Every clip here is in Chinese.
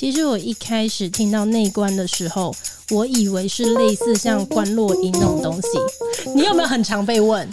其实我一开始听到内观的时候，我以为是类似像观落音那种东西。你有没有很常被问？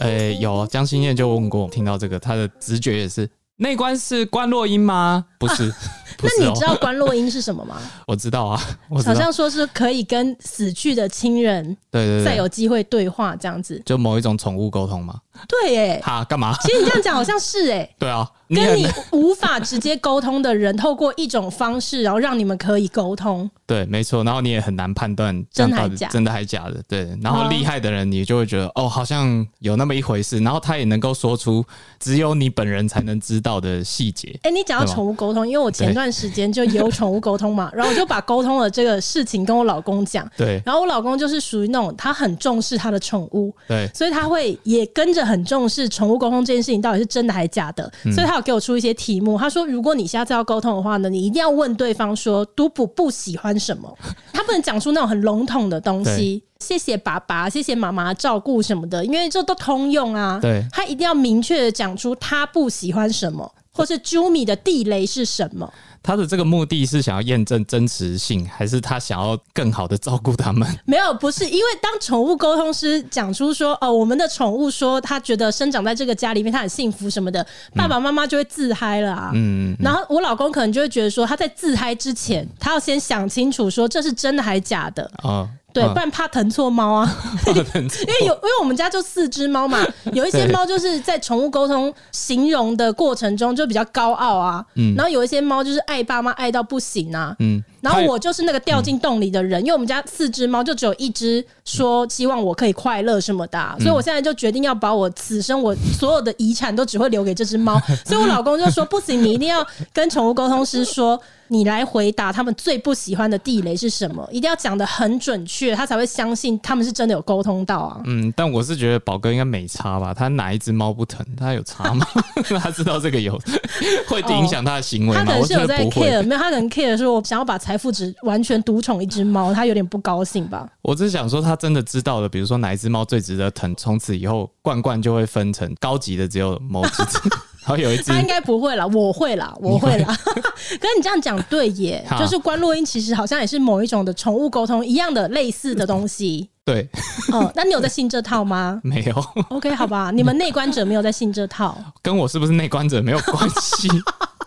呃、欸，有江心燕就问过，听到这个，他的直觉也是内观是观落音吗？不是。啊那你知道观落音是什么吗？我知道啊，我好像说是可以跟死去的亲人对对再有机会对话这样子，就某一种宠物沟通吗？对，哎，哈，干嘛？其实你这样讲好像是哎，对啊，跟你无法直接沟通的人，透过一种方式，然后让你们可以沟通。对，没错。然后你也很难判断 真的还假，真的还假的。对，然后厉害的人，你就会觉得哦，好像有那么一回事。然后他也能够说出只有你本人才能知道的细节。哎，你讲到宠物沟通，因为我前段时间就有 宠物沟通嘛，然后我就把沟通的这个事情跟我老公讲。对，然后我老公就是属于那种他很重视他的宠物，对，所以他会也跟着。很重视宠物沟通这件事情到底是真的还是假的，嗯、所以他有给我出一些题目。他说，如果你下次要沟通的话呢，你一定要问对方说，都不不喜欢什么，他不能讲出那种很笼统的东西。谢谢爸爸，谢谢妈妈照顾什么的，因为这都通用啊。对，他一定要明确的讲出他不喜欢什么，或是 Jumi 的地雷是什么。他的这个目的是想要验证真实性，还是他想要更好的照顾他们？没有，不是，因为当宠物沟通师讲出说，哦，我们的宠物说他觉得生长在这个家里面，他很幸福什么的，爸爸妈妈就会自嗨了啊。嗯，嗯，然后我老公可能就会觉得说，他在自嗨之前，他要先想清楚说这是真的还是假的啊。对，不然怕疼错猫啊，因为有，因为我们家就四只猫嘛，有一些猫就是在宠物沟通形容的过程中就比较高傲啊，嗯，然后有一些猫就是爱爸妈爱到不行啊，嗯，然后我就是那个掉进洞里的人，因为我们家四只猫就只有一只说希望我可以快乐什么的啊，所以我现在就决定要把我此生我所有的遗产都只会留给这只猫，所以我老公就说不行，你一定要跟宠物沟通师说。你来回答他们最不喜欢的地雷是什么？一定要讲的很准确，他才会相信他们是真的有沟通到啊。嗯，但我是觉得宝哥应该没差吧？他哪一只猫不疼？他有差吗？他知道这个有会影响他的行为吗？哦，他可能是有在 care，没有？他可能 care 说，我想要把财富值完全独宠一只猫，他有点不高兴吧？我只是想说，他真的知道了，比如说哪一只猫最值得疼，从此以后罐罐就会分成高级的，只有某几只。好有一只，他应该不会啦，我会啦，我会啦。跟你这样讲对耶，就是关洛英其实好像也是某一种的宠物沟通一样的类似的东西。对，哦，那你有在信这套吗？没有。OK，好吧，你们内观者没有在信这套，跟我是不是内观者没有关系。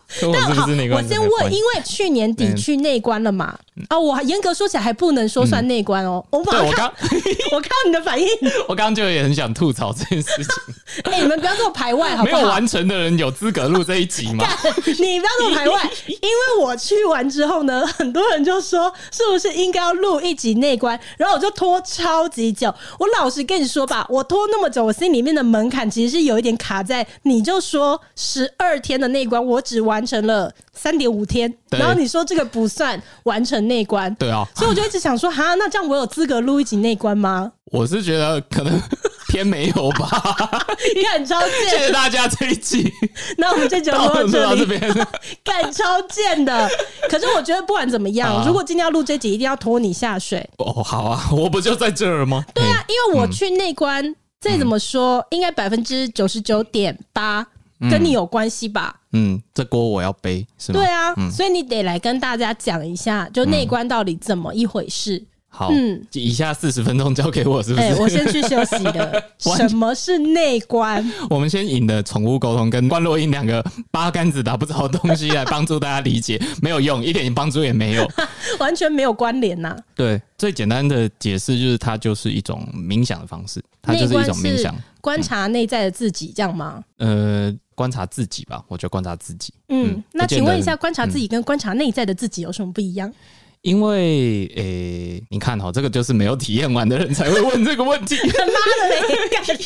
但好，我先问，因为去年底去内关了嘛？啊，我严格说起来还不能说算内关哦。我马上，我看你的反应，我刚刚就也很想吐槽这件事情。哎，你们不要这么排外好不好？没有完成的人有资格录这一集吗？你不要这么排外，因为我去完之后呢，很多人就说是不是应该要录一集内关？然后我就拖超级久。我老实跟你说吧，我拖那么久，我心里面的门槛其实是有一点卡在，你就说十二天的内关，我只完。完成了三点五天，然后你说这个不算完成内关，对啊，所以我就一直想说，哈，那这样我有资格录一集内关吗？我是觉得可能偏没有吧。你很超贱，谢谢大家这一集。那我们这集就到这里，干超贱的。可是我觉得不管怎么样，如果今天要录这集，一定要拖你下水。哦，好啊，我不就在这儿吗？对啊，因为我去内关，再怎么说，应该百分之九十九点八。跟你有关系吧？嗯，这锅我要背，是吗？对啊，嗯、所以你得来跟大家讲一下，就内观到底怎么一回事。嗯、好，嗯，以下四十分钟交给我，是不是？欸、我先去休息了。什么是内观？我们先引的宠物沟通跟关洛英两个八竿子打不着的东西来帮助大家理解，没有用，一点帮助也没有，完全没有关联呐。对，最简单的解释就是它就是一种冥想的方式，它就是一种冥想，观察内在的自己，这样吗？呃。观察自己吧，我觉得观察自己。嗯，嗯，那请问一下，观察自己跟观察内在的自己有什么不一样？因为，诶、欸，你看哈，这个就是没有体验完的人才会问这个问题。他 妈的嘞！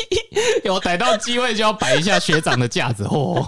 有逮到机会就要摆一下学长的架子哦。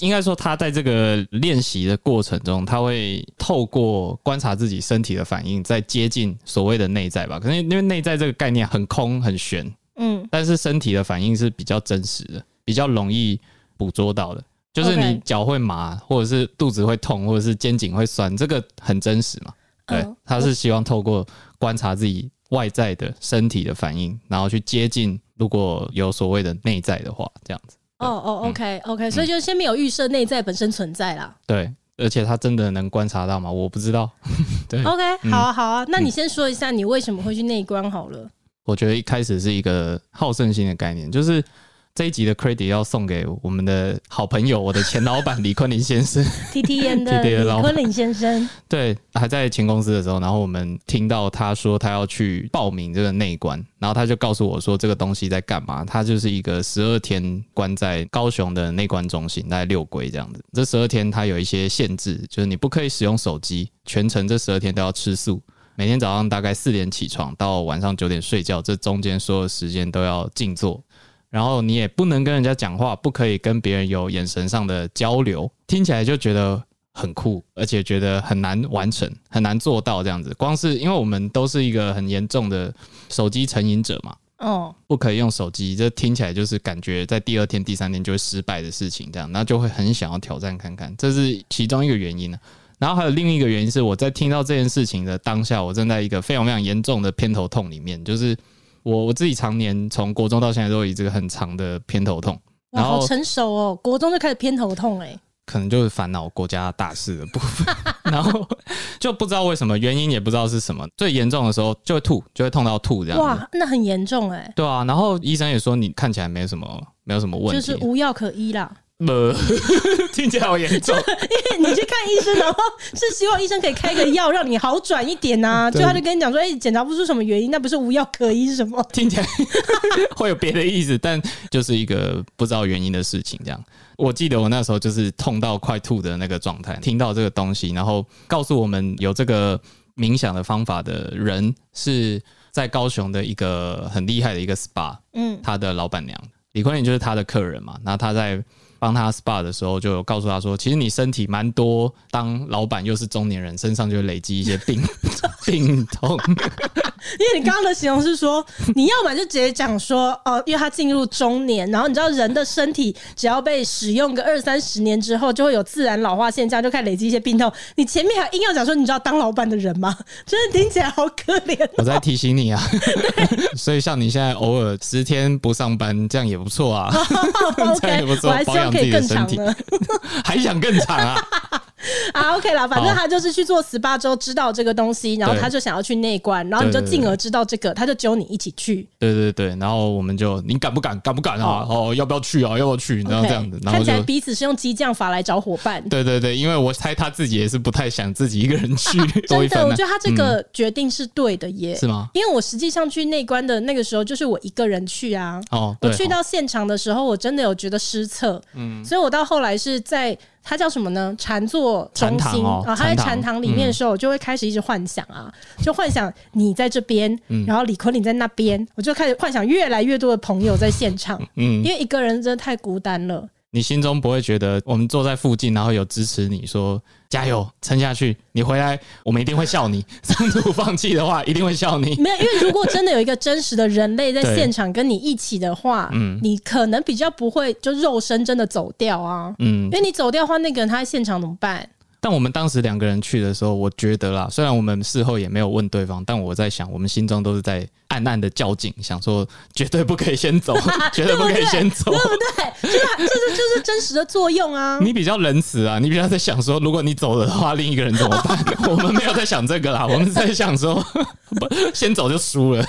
应该说，他在这个练习的过程中，他会透过观察自己身体的反应，在接近所谓的内在吧。可能因为内在这个概念很空很玄，嗯，但是身体的反应是比较真实的。比较容易捕捉到的，就是你脚会麻，或者是肚子会痛，或者是肩颈会酸，这个很真实嘛？对，他是希望透过观察自己外在的身体的反应，然后去接近如果有所谓的内在的话，这样子。哦哦，OK OK，所以就先没有预设内在本身存在啦。对，而且他真的能观察到吗？我不知道。对，OK，好啊，好啊，那你先说一下你为什么会去内观好了。我觉得一开始是一个好胜心的概念，就是。这一集的 credit 要送给我们的好朋友，我的前老板李坤林先生，TTN 的 李坤林先生。对，还在前公司的时候，然后我们听到他说他要去报名这个内观，然后他就告诉我说这个东西在干嘛。他就是一个十二天关在高雄的内观中心，大概六龟这样子。这十二天他有一些限制，就是你不可以使用手机，全程这十二天都要吃素，每天早上大概四点起床，到晚上九点睡觉，这中间所有时间都要静坐。然后你也不能跟人家讲话，不可以跟别人有眼神上的交流，听起来就觉得很酷，而且觉得很难完成，很难做到这样子。光是因为我们都是一个很严重的手机成瘾者嘛，哦，不可以用手机，这听起来就是感觉在第二天、第三天就会失败的事情，这样，那就会很想要挑战看看，这是其中一个原因呢。然后还有另一个原因是，我在听到这件事情的当下，我正在一个非常非常严重的偏头痛里面，就是。我我自己常年从国中到现在都有这个很长的偏头痛，然后好成熟哦，国中就开始偏头痛哎，可能就是烦恼国家大事的部分，然后就不知道为什么原因也不知道是什么，最严重的时候就会吐，就会痛到吐这样。哇，那很严重哎。对啊，然后医生也说你看起来没什么没有什么问题，就是无药可医啦。呃，听起来好严重。因为你去看医生，然后是希望医生可以开个药让你好转一点呐、啊。就他就跟你讲说，哎、欸，检查不出什么原因，那不是无药可医是什么？听起来会有别的意思，但就是一个不知道原因的事情。这样，我记得我那时候就是痛到快吐的那个状态。听到这个东西，然后告诉我们有这个冥想的方法的人是在高雄的一个很厉害的一个 SPA，嗯，他的老板娘李坤林就是他的客人嘛，然后他在。帮他 SPA 的时候，就有告诉他说，其实你身体蛮多，当老板又是中年人，身上就累积一些病 病痛。因为你刚刚的形容是说，你要么就直接讲说，哦，因为他进入中年，然后你知道人的身体只要被使用个二三十年之后，就会有自然老化现象，就开始累积一些病痛。你前面还硬要讲说，你知道当老板的人吗？真的听起来好可怜。我在提醒你啊，所以像你现在偶尔十天不上班，这样也不错啊，这样也不错。可以更长的，还想更长啊？啊，OK 啦，反正他就是去做 SPA 之后知道这个东西，然后他就想要去内观，然后你就进而知道这个，他就揪你一起去。对对对，然后我们就你敢不敢？敢不敢啊？哦，要不要去啊？要不要去？然后这样子，看起来彼此是用激将法来找伙伴。对对对，因为我猜他自己也是不太想自己一个人去。真的，我觉得他这个决定是对的耶。是吗？因为我实际上去内观的那个时候，就是我一个人去啊。哦，我去到现场的时候，我真的有觉得失策。嗯，所以我到后来是在。他叫什么呢？禅坐中心。啊，他在禅堂。里面的时候，我就会开始一直幻想啊，就幻想你在这边，然后李坤林在那边，我就开始幻想越来越多的朋友在现场，嗯，因为一个人真的太孤单了。你心中不会觉得我们坐在附近，然后有支持你说加油撑下去，你回来我们一定会笑你。中途放弃的话，一定会笑你。没有，因为如果真的有一个真实的人类在现场跟你一起的话，嗯，你可能比较不会就肉身真的走掉啊，嗯，因为你走掉的话，那个人他在现场怎么办？但我们当时两个人去的时候，我觉得啦，虽然我们事后也没有问对方，但我在想，我们心中都是在暗暗的较劲，想说绝对不可以先走，绝对不可以先走，对 不对？就是这是就是真实的作用啊！你比较仁慈啊，你比较在想说，如果你走了的话，另一个人怎么办？我们没有在想这个啦，我们在想说，不先走就输了。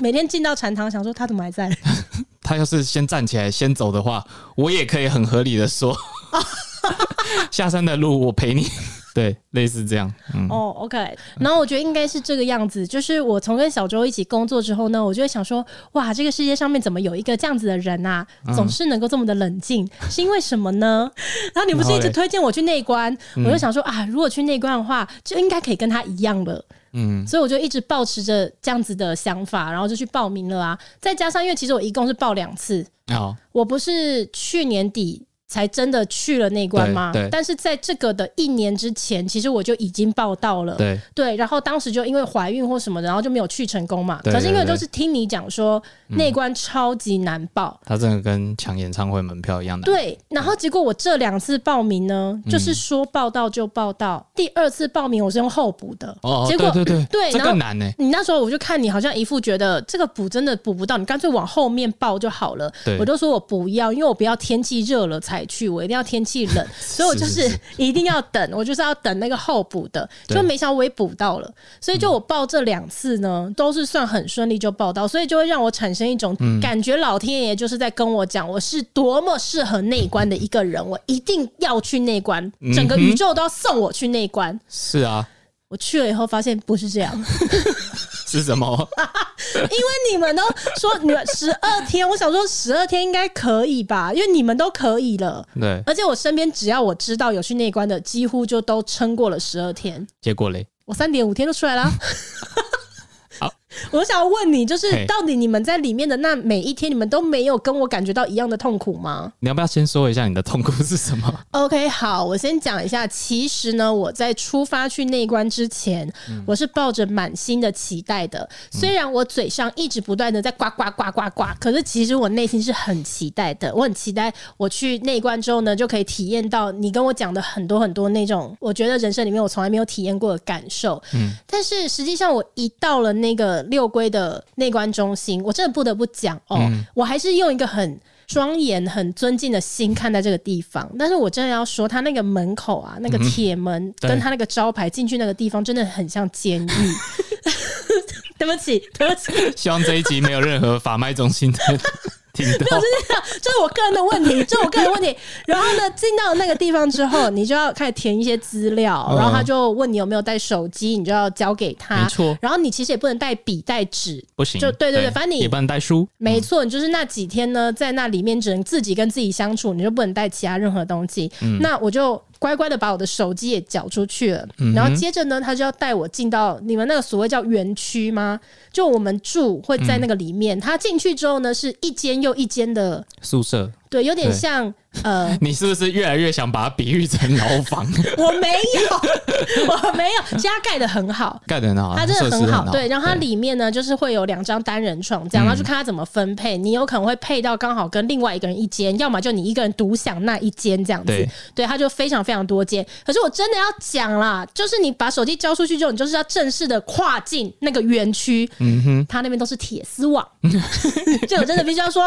每天进到禅堂，想说他怎么还在？他要是先站起来先走的话，我也可以很合理的说。下山的路我陪你，对，类似这样。嗯，哦、oh,，OK。然后我觉得应该是这个样子，就是我从跟小周一起工作之后呢，我就会想说，哇，这个世界上面怎么有一个这样子的人啊？总是能够这么的冷静，嗯、是因为什么呢？然后你不是一直推荐我去内观，我就想说啊，如果去内观的话，就应该可以跟他一样了。嗯，所以我就一直保持着这样子的想法，然后就去报名了啊。再加上，因为其实我一共是报两次，哦，我不是去年底。才真的去了那关吗？但是在这个的一年之前，其实我就已经报到了。对对，然后当时就因为怀孕或什么的，然后就没有去成功嘛。可是因为都是听你讲说那关超级难报，他真的跟抢演唱会门票一样难。对，然后结果我这两次报名呢，就是说报到就报到。第二次报名我是用候补的，哦结果对对对，这更难呢。你那时候我就看你好像一副觉得这个补真的补不到，你干脆往后面报就好了。我就说我不要，因为我不要天气热了才。才去，我一定要天气冷，所以我就是一定要等，我就是要等那个候补的，就没想到我也补到了，所以就我报这两次呢，都是算很顺利就报到，所以就会让我产生一种感觉，老天爷就是在跟我讲，我是多么适合内观的一个人，我一定要去内观，整个宇宙都要送我去内观。是啊，我去了以后发现不是这样。是什么？因为你们都说你们十二天，我想说十二天应该可以吧？因为你们都可以了。对，而且我身边只要我知道有去内关的，几乎就都撑过了十二天。结果嘞？我三点五天就出来了。我想要问你，就是到底你们在里面的那每一天，你们都没有跟我感觉到一样的痛苦吗？你要不要先说一下你的痛苦是什么？OK，好，我先讲一下。其实呢，我在出发去内关之前，嗯、我是抱着满心的期待的。虽然我嘴上一直不断的在呱呱呱呱呱，可是其实我内心是很期待的。我很期待我去内关之后呢，就可以体验到你跟我讲的很多很多那种，我觉得人生里面我从来没有体验过的感受。嗯，但是实际上我一到了那个。六龟的内观中心，我真的不得不讲哦，嗯、我还是用一个很庄严、很尊敬的心看待这个地方。但是我真的要说，他那个门口啊，那个铁门跟他那个招牌进去那个地方，真的很像监狱。对不起，对不起。希望这一集没有任何法脉中心的。没有，就是这样，就是我个人的问题，就是我个人的问题。然后呢，进到那个地方之后，你就要开始填一些资料，然后他就问你有没有带手机，你就要交给他。没错。然后你其实也不能带笔带纸，不行。就对对对，反正你也不能带书。没错，你就是那几天呢，在那里面只能自己跟自己相处，你就不能带其他任何东西。那我就乖乖的把我的手机也缴出去了。然后接着呢，他就要带我进到你们那个所谓叫园区吗？就我们住会在那个里面。他进去之后呢，是一间。又一间的宿舍，对，有点像。呃，你是不是越来越想把它比喻成牢房？我没有，我没有，它盖的很好，盖的很好，它真的很好。对，然后它里面呢，就是会有两张单人床，这样，然后就看它怎么分配。你有可能会配到刚好跟另外一个人一间，要么就你一个人独享那一间这样子。对，它就非常非常多间。可是我真的要讲啦，就是你把手机交出去之后，你就是要正式的跨进那个园区。嗯哼，它那边都是铁丝网，这我真的必须要说。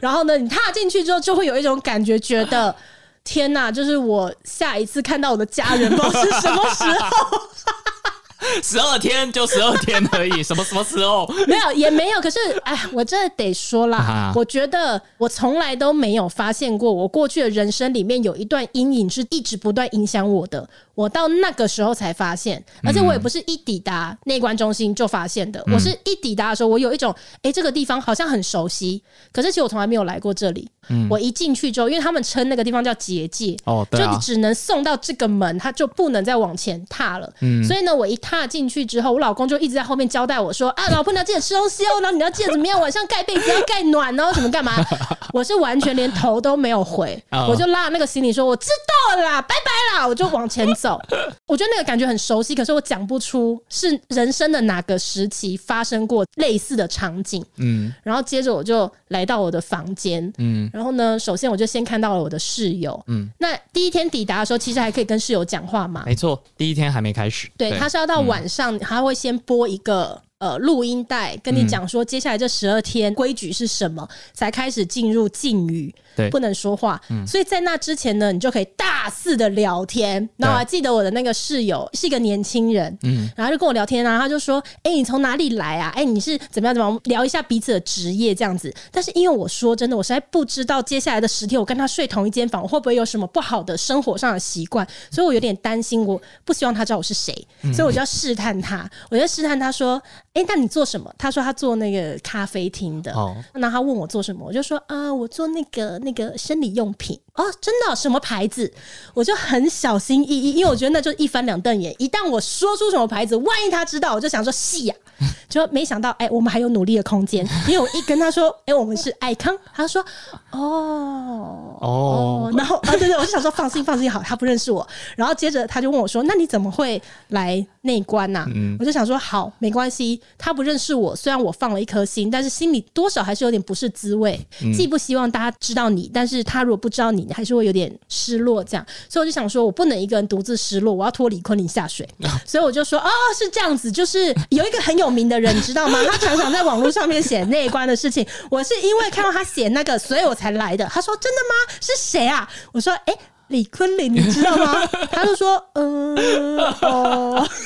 然后呢，你踏进去之后，就会有一种感觉。觉得 天哪，就是我下一次看到我的家人，不知道是什么时候。十二天就十二天而已，什么什么时候？没有也没有。可是哎，我真的得说啦，啊、我觉得我从来都没有发现过，我过去的人生里面有一段阴影是一直不断影响我的。我到那个时候才发现，而且我也不是一抵达内观中心就发现的。嗯、我是一抵达的时候，我有一种哎、欸，这个地方好像很熟悉，可是其实我从来没有来过这里。嗯、我一进去之后，因为他们称那个地方叫结界，哦，对啊、就只能送到这个门，他就不能再往前踏了。嗯，所以呢，我一踏进去之后，我老公就一直在后面交代我说：“啊，老婆你要记得吃东西哦，然后你要记得怎么样，晚上盖被子要盖暖哦，什么干嘛？” 我是完全连头都没有回，哦、我就拉那个行李说：“我知道了啦，拜拜啦。”我就往前走。我觉得那个感觉很熟悉，可是我讲不出是人生的哪个时期发生过类似的场景。嗯，然后接着我就来到我的房间。嗯。然后呢，首先我就先看到了我的室友。嗯，那第一天抵达的时候，其实还可以跟室友讲话嘛？没错，第一天还没开始。对，对他是要到晚上，他、嗯、会先播一个呃录音带，跟你讲说接下来这十二天规矩是什么，才开始进入禁语。对，不能说话，嗯、所以在那之前呢，你就可以大肆的聊天。然后我还记得我的那个室友是一个年轻人，嗯，然后就跟我聊天啊，他就说：“哎、欸，你从哪里来啊？哎、欸，你是怎么样怎么样？聊一下彼此的职业这样子。”但是因为我说真的，我实在不知道接下来的十天我跟他睡同一间房，我会不会有什么不好的生活上的习惯，所以我有点担心，我不希望他知道我是谁，所以我就要试探他，我就试探他说：“哎、欸，那你做什么？”他说他做那个咖啡厅的。哦，那他问我做什么，我就说：“啊，我做那个。”那个生理用品。哦，真的什么牌子？我就很小心翼翼，因为我觉得那就一翻两瞪眼。一旦我说出什么牌子，万一他知道，我就想说是呀，就没想到哎、欸，我们还有努力的空间。因为我一跟他说，哎、欸，我们是爱康，他说哦哦，然后啊，对对，我就想说放心放心，好，他不认识我。然后接着他就问我说，那你怎么会来内观呐？嗯、我就想说好，没关系，他不认识我，虽然我放了一颗心，但是心里多少还是有点不是滋味，既不希望大家知道你，但是他如果不知道你。还是会有点失落这样。所以我就想说，我不能一个人独自失落，我要拖李坤林下水。所以我就说，哦，是这样子，就是有一个很有名的人，你知道吗？他常常在网络上面写内观的事情。我是因为看到他写那个，所以我才来的。他说：“真的吗？是谁啊？”我说：“哎、欸，李坤林，你知道吗？”他就说：“嗯、呃，哦。”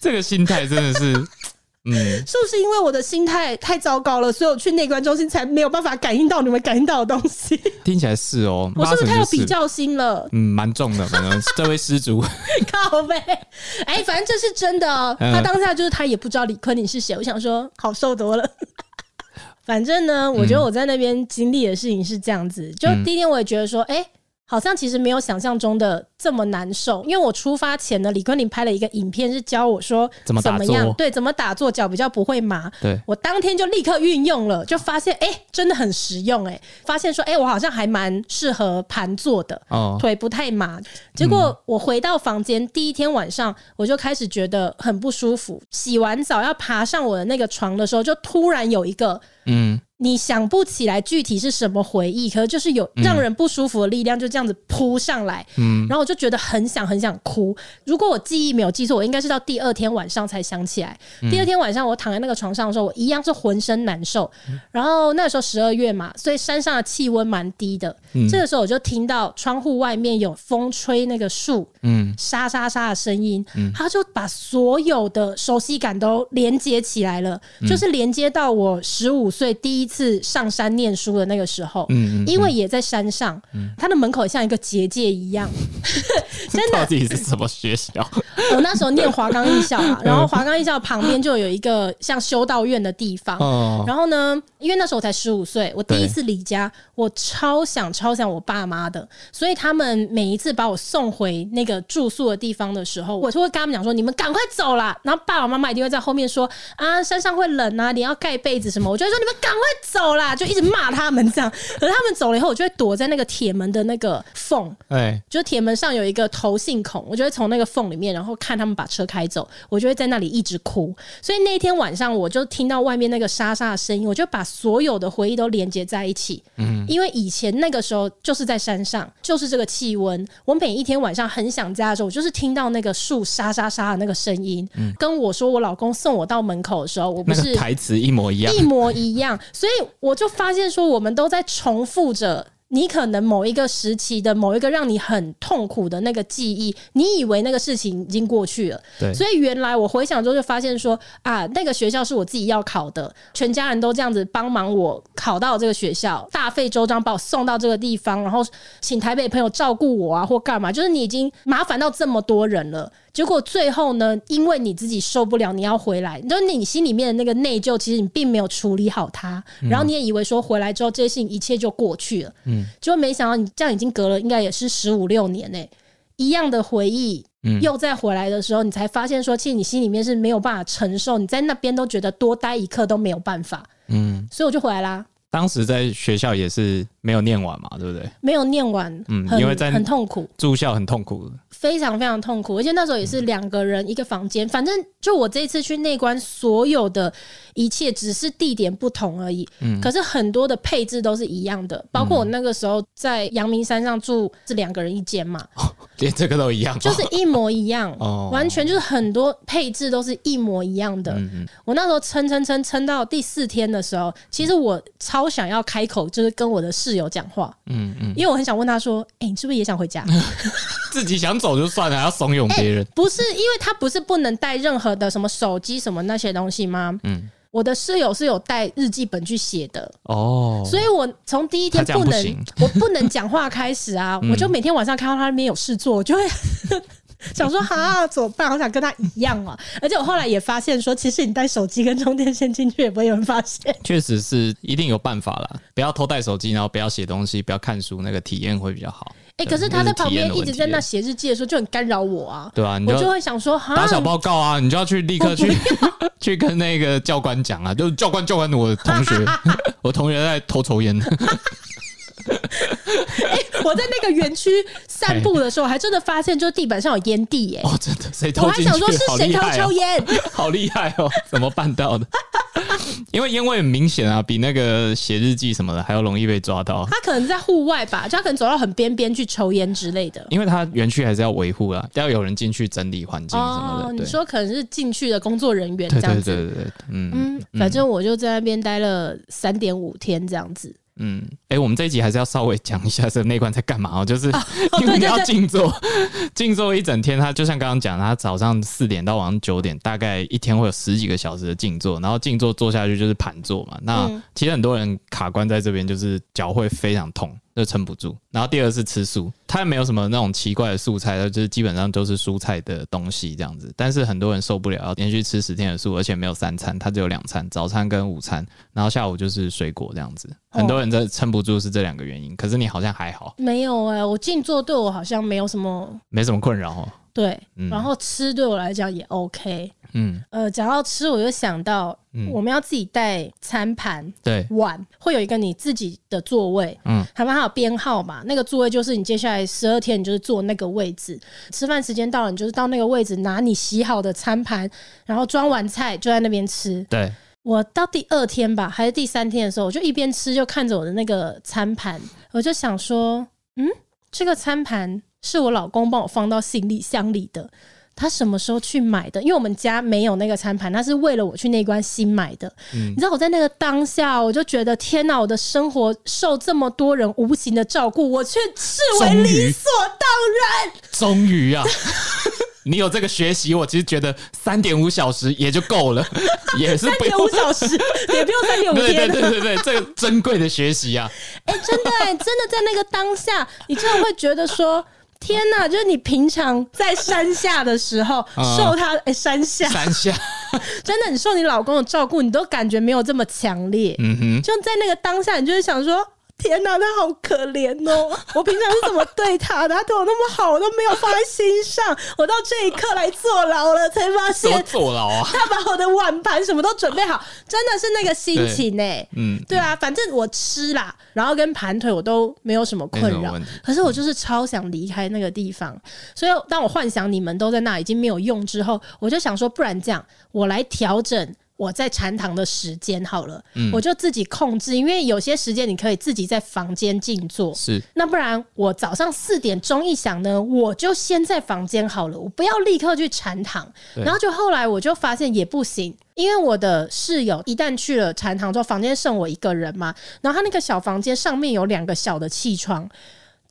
这个心态真的是。嗯，是不是因为我的心态太糟糕了，所以我去内观中心才没有办法感应到你们感应到的东西？听起来是哦，我是不是太有比较心了？嗯，蛮重的，反正这位失主 靠背。哎、欸，反正这是真的哦。他当下就是他也不知道李坤你是谁，我想说好受多了。反正呢，我觉得我在那边经历的事情是这样子，就第一天我也觉得说，哎、欸。好像其实没有想象中的这么难受，因为我出发前呢，李坤林拍了一个影片，是教我说怎么样，对，怎么打坐脚比较不会麻。对，我当天就立刻运用了，就发现哎、欸，真的很实用哎、欸，发现说哎、欸，我好像还蛮适合盘坐的，哦，腿不太麻。结果我回到房间、嗯、第一天晚上，我就开始觉得很不舒服。洗完澡要爬上我的那个床的时候，就突然有一个嗯。你想不起来具体是什么回忆，可是就是有让人不舒服的力量就这样子扑上来，嗯，然后我就觉得很想很想哭。如果我记忆没有记错，我应该是到第二天晚上才想起来。第二天晚上我躺在那个床上的时候，我一样是浑身难受。然后那时候十二月嘛，所以山上的气温蛮低的。这个时候我就听到窗户外面有风吹那个树，嗯，沙沙沙的声音，他就把所有的熟悉感都连接起来了，就是连接到我十五岁第一次上山念书的那个时候，嗯，因为也在山上，他的门口像一个结界一样，真的。到底是什么学校？我 那时候念华冈艺校啊，然后华冈艺校旁边就有一个像修道院的地方。然后呢，因为那时候我才十五岁，我第一次离家，我超想超想我爸妈的，所以他们每一次把我送回那个住宿的地方的时候，我就会跟他们讲说：“你们赶快走啦！”然后爸爸妈妈一定会在后面说：“啊，山上会冷啊，你要盖被子什么。”我就会说：“你们赶快。”走啦，就一直骂他们这样。可是他们走了以后，我就会躲在那个铁门的那个缝，哎，就铁门上有一个投信孔，我就会从那个缝里面，然后看他们把车开走，我就会在那里一直哭。所以那天晚上，我就听到外面那个沙沙的声音，我就把所有的回忆都连接在一起。嗯，因为以前那个时候就是在山上，就是这个气温。我每一天晚上很想家的时候，我就是听到那个树沙沙沙的那个声音，嗯，跟我说我老公送我到门口的时候，我不是、那个、台词一模一样，一模一样，所以。我就发现说，我们都在重复着你可能某一个时期的某一个让你很痛苦的那个记忆，你以为那个事情已经过去了，对，所以原来我回想之后就发现说啊，那个学校是我自己要考的，全家人都这样子帮忙我考到这个学校，大费周章把我送到这个地方，然后请台北朋友照顾我啊，或干嘛，就是你已经麻烦到这么多人了。结果最后呢，因为你自己受不了，你要回来，就你心里面的那个内疚，其实你并没有处理好它，然后你也以为说回来之后这些事情一切就过去了，嗯，结果没想到你这样已经隔了应该也是十五六年呢、欸，一样的回忆，又再回来的时候，你才发现说，其实你心里面是没有办法承受，你在那边都觉得多待一刻都没有办法，嗯，所以我就回来啦。当时在学校也是没有念完嘛，对不对？没有念完，嗯，因为在很痛苦，住校很痛苦，非常非常痛苦，而且那时候也是两个人一个房间，反正就我这一次去内关，所有的一切只是地点不同而已，嗯，可是很多的配置都是一样的，包括我那个时候在阳明山上住是两个人一间嘛。连这个都一样，就是一模一样，哦，完全就是很多配置都是一模一样的。我那时候撑撑撑撑到第四天的时候，其实我超想要开口，就是跟我的室友讲话，嗯嗯，因为我很想问他说：“哎，你是不是也想回家？” 自己想走就算了，还要怂恿别人？不是，因为他不是不能带任何的什么手机什么那些东西吗？嗯。我的室友是有带日记本去写的哦，所以我从第一天不能，不我不能讲话开始啊，嗯、我就每天晚上看到他那边有事做，我就会 想说哈，怎么办？好想跟他一样啊！而且我后来也发现说，其实你带手机跟充电线进去也不会有人发现。确实是一定有办法啦，不要偷带手机，然后不要写东西，不要看书，那个体验会比较好。哎，可是他在旁边一直在那写日记的时候，就很干扰我啊。对啊，我就会想说，打小报告啊，你就要去立刻去 去跟那个教官讲啊，就是教官教官，我同学，我同学在偷抽烟。哎，我在那个园区散步的时候，还真的发现，就是地板上有烟蒂。哎，哦，真的，谁偷？我还想说是谁偷抽烟？好厉害哦，怎么办到的？因为烟味很明显啊，比那个写日记什么的还要容易被抓到。他可能在户外吧，就他可能走到很边边去抽烟之类的。因为他园区还是要维护啊，要有人进去整理环境什么的。哦，你说可能是进去的工作人员这样子。对对对对，嗯嗯，反正我就在那边待了三点五天这样子。嗯，哎、欸，我们这一集还是要稍微讲一下这个内观在干嘛哦，就是 因为你要静坐，静坐一整天。他就像刚刚讲，他早上四点到晚上九点，大概一天会有十几个小时的静坐，然后静坐坐下去就是盘坐嘛。那其实很多人卡关在这边，就是脚会非常痛。就撑不住，然后第二是吃素，它也没有什么那种奇怪的素菜，它就是基本上都是蔬菜的东西这样子。但是很多人受不了，要连续吃十天的素，而且没有三餐，它只有两餐，早餐跟午餐，然后下午就是水果这样子。很多人在撑不住是这两个原因，可是你好像还好，没有哎、欸，我静坐对我好像没有什么，没什么困扰哦。对，然后吃对我来讲也 OK。嗯，呃，讲到吃，我就想到，我们要自己带餐盘，对，碗会有一个你自己的座位，嗯，他们还有编号嘛，那个座位就是你接下来十二天你就是坐那个位置，吃饭时间到了，你就是到那个位置拿你洗好的餐盘，然后装完菜就在那边吃。对，我到第二天吧，还是第三天的时候，我就一边吃就看着我的那个餐盘，我就想说，嗯，这个餐盘。是我老公帮我放到行李箱里的，他什么时候去买的？因为我们家没有那个餐盘，他是为了我去那关新买的。嗯，你知道我在那个当下，我就觉得天哪，我的生活受这么多人无形的照顾，我却视为理所当然。终于啊！你有这个学习，我其实觉得三点五小时也就够了，也是三点五小时，也不用三点五天。对对对对对，这个珍贵的学习啊！哎、欸，真的哎、欸，真的在那个当下，你真的会觉得说。天呐，就是你平常在山下的时候，受他哎、欸、山下山下，真的，你受你老公的照顾，你都感觉没有这么强烈。嗯哼，就在那个当下，你就是想说。天哪，他好可怜哦！我平常是怎么对他的？他对我那么好，我都没有放在心上。我到这一刻来坐牢了，才发现坐牢啊！他把我的碗盘什么都准备好，真的是那个心情呢。嗯，对啊，反正我吃啦，然后跟盘腿我都没有什么困扰。可是我就是超想离开那个地方，所以当我幻想你们都在那已经没有用之后，我就想说，不然这样，我来调整。我在禅堂的时间好了，嗯，我就自己控制，因为有些时间你可以自己在房间静坐，是。那不然我早上四点钟一响呢，我就先在房间好了，我不要立刻去禅堂。然后就后来我就发现也不行，因为我的室友一旦去了禅堂之后，房间剩我一个人嘛，然后他那个小房间上面有两个小的气窗。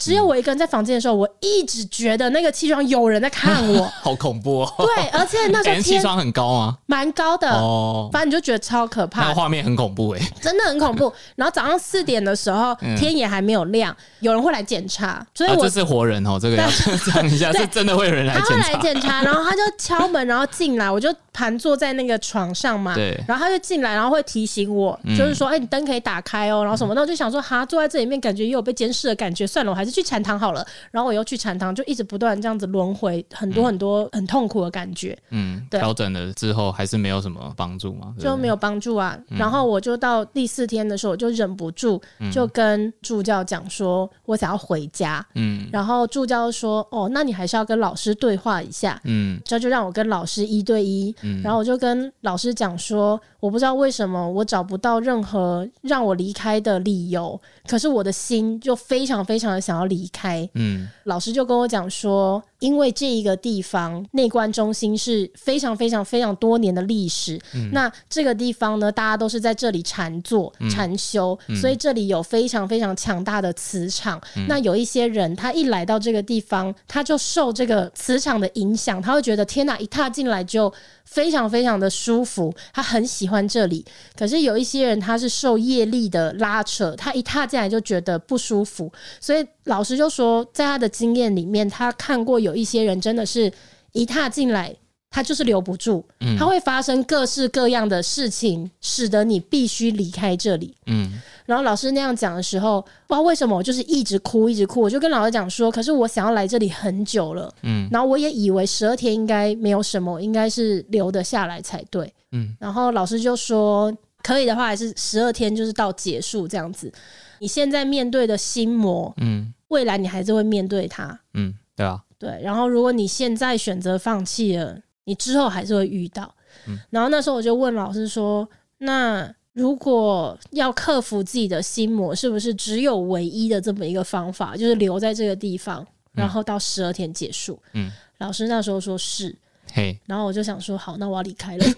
只有我一个人在房间的时候，我一直觉得那个气窗有人在看我，好恐怖哦！对，而且那时候 气窗很高吗？蛮高的哦，反正你就觉得超可怕，那画面很恐怖哎，真的很恐怖。然后早上四点的时候，天也还没有亮，有人会来检查，所以我这是活人哦，这个要讲一下，是真的会有人来检查，他会来检查，然后他就敲门，然后进来，我就盘坐在那个床上嘛，对，然后他就进来，然后会提醒我，就是说，哎，你灯可以打开哦，然后什么，那我就想说，哈，坐在这里面感觉也有被监视的感觉，算了，我还是去禅堂好了。然后我又去禅堂，就一直不断这样子轮回，很多很多很痛苦的感觉。嗯，对，调整了之后还是没有什么帮助吗？就没有帮助啊。然后我就到第四天的时候，我就忍不住就跟助教讲说，我想要回家。嗯，然后助教说，哦，那你还是要跟老师对话一下。嗯，这就让我跟老师一对一。嗯，然后我就跟老师讲说，我不知道为什么我找不到任何让我离开的理由，可是我的心就非常非常的想要离开。嗯，老师就跟我讲说，因为这一个地方内观中心是非常非常非常多年的历史，嗯、那这个地方呢，大家都是在这里禅坐、禅修，嗯、所以这里有非常非常强大的磁场。嗯、那有一些人，他一来到这个地方，他就受这个磁场的影响，他会觉得天哪，一踏进来就非常非常的舒服，他很喜欢这里。可是有一些人，他是受业力的拉扯，他一踏进来就觉得不舒服，所以老师就说，在他的经验里面，他看过有。一些人真的是一踏进来，他就是留不住，嗯，他会发生各式各样的事情，使得你必须离开这里。嗯，然后老师那样讲的时候，不知道为什么我就是一直哭，一直哭。我就跟老师讲说，可是我想要来这里很久了，嗯，然后我也以为十二天应该没有什么，应该是留得下来才对，嗯。然后老师就说，可以的话，还是十二天就是到结束这样子。你现在面对的心魔，嗯，未来你还是会面对它，嗯，对啊。对，然后如果你现在选择放弃了，你之后还是会遇到。嗯，然后那时候我就问老师说：“那如果要克服自己的心魔，是不是只有唯一的这么一个方法，就是留在这个地方，然后到十二天结束？嗯，老师那时候说是，嘿，然后我就想说，好，那我要离开了。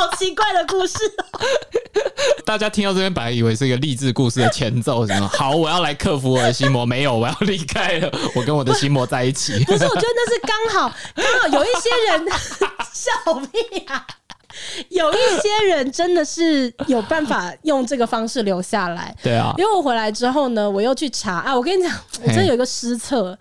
好奇怪的故事哦！大家听到这边，本来以为是一个励志故事的前奏，什么？好，我要来克服我的心魔，没有，我要离开了，我跟我的心魔在一起。不是，我觉得那是刚好，刚好有一些人 笑屁啊。有一些人真的是有办法用这个方式留下来，对啊。因为我回来之后呢，我又去查啊，我跟你讲，我真的有一个失策，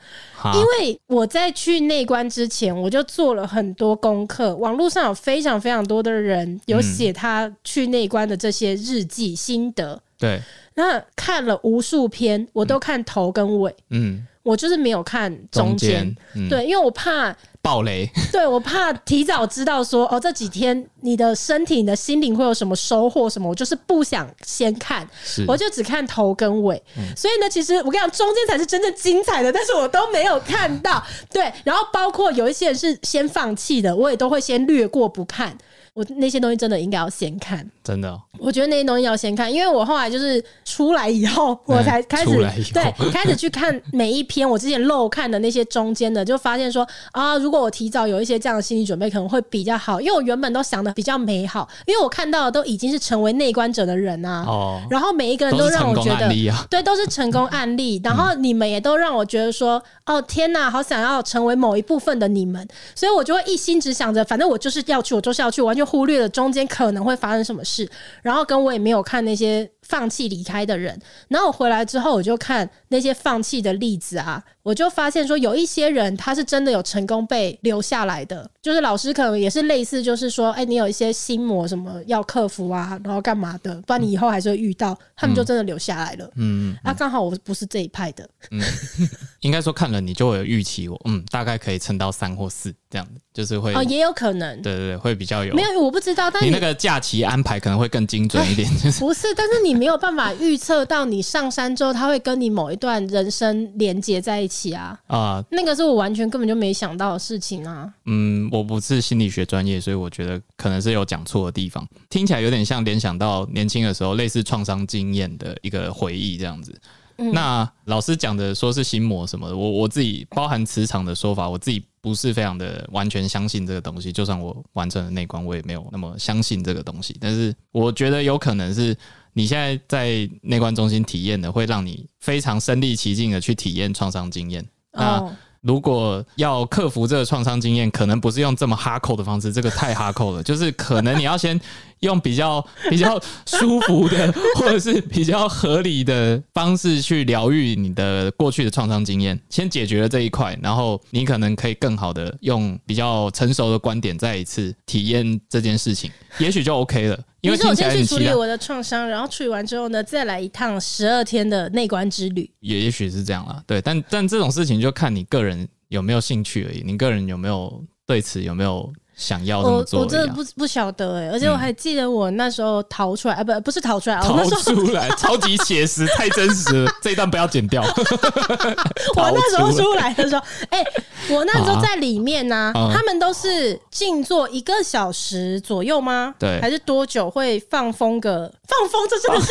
因为我在去内观之前，我就做了很多功课，网络上有非常非常多的人有写他去内观的这些日记心得，对。那看了无数篇，我都看头跟尾，嗯，我就是没有看中间，对，因为我怕。暴雷，对，我怕提早知道说哦，这几天你的身体、你的心灵会有什么收获什么，我就是不想先看，我就只看头跟尾。嗯、所以呢，其实我跟你讲，中间才是真正精彩的，但是我都没有看到。对，然后包括有一些人是先放弃的，我也都会先略过不看。我那些东西真的应该要先看，真的、哦。我觉得那些东西要先看，因为我后来就是出来以后，我才开始对开始去看每一篇我之前漏看的那些中间的，就发现说啊，如果我提早有一些这样的心理准备，可能会比较好。因为我原本都想的比较美好，因为我看到的都已经是成为内观者的人啊，哦，然后每一个人都让我觉得，啊、对，都是成功案例。然后你们也都让我觉得说，哦，天哪，好想要成为某一部分的你们，所以我就会一心只想着，反正我就是要去，我就是要去，完全。忽略了中间可能会发生什么事，然后跟我也没有看那些。放弃离开的人，然后我回来之后，我就看那些放弃的例子啊，我就发现说，有一些人他是真的有成功被留下来的，就是老师可能也是类似，就是说，哎，你有一些心魔什么要克服啊，然后干嘛的，不然你以后还是会遇到，他们就真的留下来了。嗯，嗯，啊，刚好我不是这一派的。嗯，应该说看了你就会有预期，我嗯，大概可以撑到三或四这样子，就是会哦，也有可能，对对对，会比较有，没有我不知道，但你，你那个假期安排可能会更精准一点，就是 不是，但是你。没有办法预测到你上山之后，他会跟你某一段人生连接在一起啊！啊，那个是我完全根本就没想到的事情啊！嗯，我不是心理学专业，所以我觉得可能是有讲错的地方，听起来有点像联想到年轻的时候类似创伤经验的一个回忆这样子。嗯、那老师讲的说是心魔什么的，我我自己包含磁场的说法，我自己不是非常的完全相信这个东西。就算我完成了内观，我也没有那么相信这个东西。但是我觉得有可能是。你现在在内观中心体验的，会让你非常身临其境的去体验创伤经验。那如果要克服这个创伤经验，可能不是用这么哈扣的方式，这个太哈扣了。就是可能你要先。用比较 比较舒服的，或者是比较合理的方式去疗愈你的过去的创伤经验，先解决了这一块，然后你可能可以更好的用比较成熟的观点再一次体验这件事情，也许就 OK 了。因为我先去处理我的创伤，然后处理完之后呢，再来一趟十二天的内观之旅，也也许是这样啦。对，但但这种事情就看你个人有没有兴趣而已，你个人有没有对此有没有。想要这么做，我我真的不不晓得哎、欸，而且我还记得我那时候逃出来，啊、嗯，不不是逃出来，逃出来，超级写实，太真实了，这一段不要剪掉。我那时候出来的时候，哎、欸，我那时候在里面呢、啊，啊、他们都是静坐一个小时左右吗？对，还是多久会放风个放风？这真的是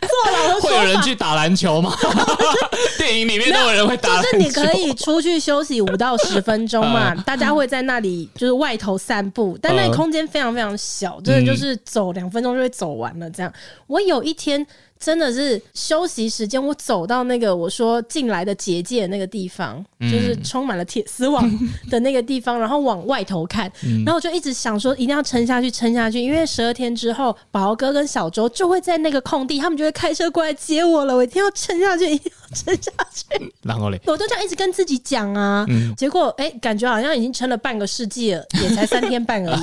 坐牢的说法。会有人去打篮球吗？电影里面都有人会打篮球，就是你可以出去休息五到十分钟嘛，嗯、大家会在那里就是外头。头散步，但那空间非常非常小，真的就是走两分钟就会走完了。这样，我有一天。真的是休息时间，我走到那个我说进来的结界的那个地方，嗯、就是充满了铁丝网的那个地方，然后往外头看，嗯、然后我就一直想说一定要撑下去，撑下去，因为十二天之后，宝宝哥跟小周就会在那个空地，他们就会开车过来接我了，我一定要撑下去，撑下去。然后嘞，我都这样一直跟自己讲啊，嗯、结果哎、欸，感觉好像已经撑了半个世纪了，也才三天半而已。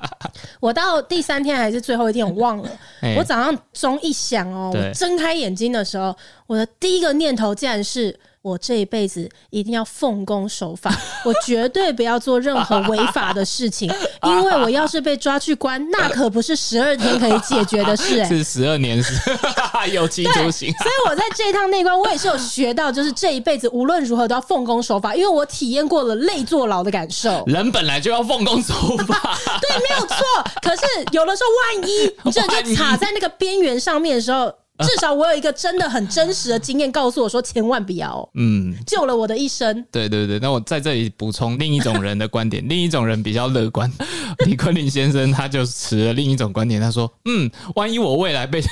我到第三天还是最后一天，我忘了。欸、我早上钟一响哦。我睁开眼睛的时候，我的第一个念头竟然是我这一辈子一定要奉公守法，我绝对不要做任何违法的事情，因为我要是被抓去关，那可不是十二天可以解决的事，是十二年。有期徒刑。所以我在这一趟内关，我也是有学到，就是这一辈子无论如何都要奉公守法，因为我体验过了累坐牢的感受。人本来就要奉公守法，对，没有错。可是有的时候，万一你真的就卡在那个边缘上面的时候。至少我有一个真的很真实的经验，告诉我说千万不要，嗯，救了我的一生。对对对，那我在这里补充另一种人的观点，另一种人比较乐观，李坤林先生他就持了另一种观点，他说，嗯，万一我未来被。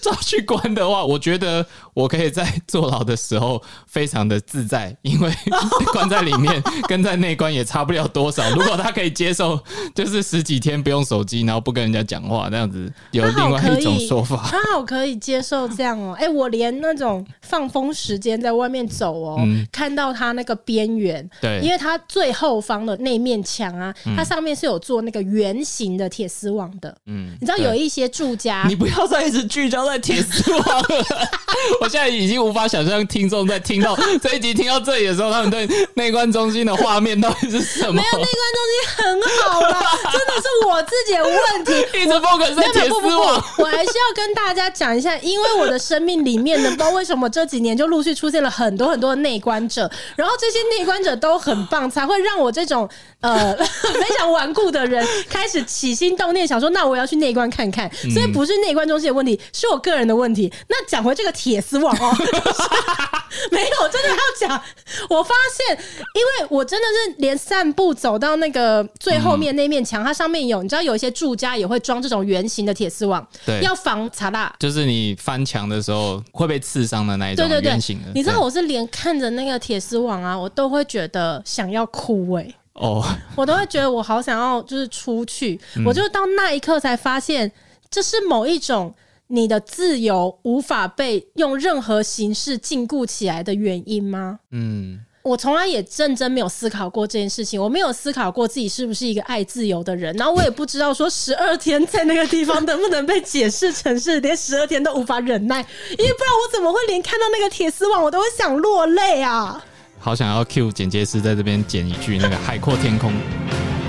抓去关的话，我觉得我可以在坐牢的时候非常的自在，因为 关在里面跟在内关也差不了多少。如果他可以接受，就是十几天不用手机，然后不跟人家讲话，那样子有另外一种说法。他好可以接受这样哦。哎，我连那种放风时间在外面走哦，嗯、看到他那个边缘，对，因为他最后方的那面墙啊，它上面是有做那个圆形的铁丝网的。嗯，你知道有一些住家，你不要再一直。聚焦在铁丝网，我现在已经无法想象听众在听到这一集听到这里的时候，他们对内观中心的画面到底是什么？没有，内观中心很好啦，真的是我自己的问题。一直 focus 在铁丝网，我还是要跟大家讲一下，因为我的生命里面呢，不知道为什么这几年就陆续出现了很多很多的内观者，然后这些内观者都很棒，才会让我这种呃 非常顽固的人开始起心动念，想说那我要去内观看看。所以不是内观中心的问题。是我个人的问题。那讲回这个铁丝网哦，没有，真的要讲。我发现，因为我真的是连散步走到那个最后面那面墙，它上面有，你知道有一些住家也会装这种圆形的铁丝网，对，要防查大，就是你翻墙的时候会被刺伤的那一种圆形的。你知道我是连看着那个铁丝网啊，我都会觉得想要哭哎、欸、哦，我都会觉得我好想要就是出去，我就到那一刻才发现，这是某一种。你的自由无法被用任何形式禁锢起来的原因吗？嗯，我从来也认真没有思考过这件事情。我没有思考过自己是不是一个爱自由的人，然后我也不知道说十二天在那个地方能不能被解释成是连十二天都无法忍耐，因为不然我怎么会连看到那个铁丝网我都会想落泪啊！好想要 cue 剪接师在这边剪一句那个海阔天空，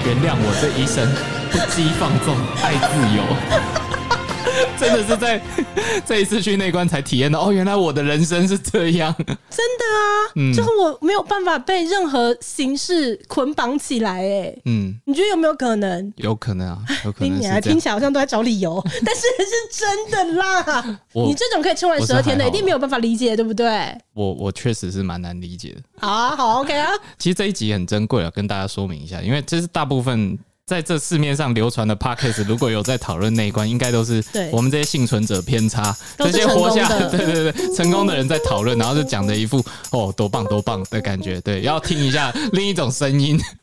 原谅我这一生不羁放纵爱自由。真的是在 这一次去内观才体验到哦，原来我的人生是这样。真的啊，嗯，就是我没有办法被任何形式捆绑起来，哎，嗯，你觉得有没有可能？有可能啊，有可能。听起来听起来好像都在找理由，但是是真的啦。你这种可以撑完十二天的，一定没有办法理解，对不对？我我确实是蛮难理解的。好啊，好，OK 啊。其实这一集很珍贵啊，跟大家说明一下，因为这是大部分。在这市面上流传的 podcast，如果有在讨论那一关，应该都是我们这些幸存者偏差，这些活下来，对对对，成功的人在讨论，然后就讲的一副哦多棒多棒的感觉。对，要听一下另一种声音。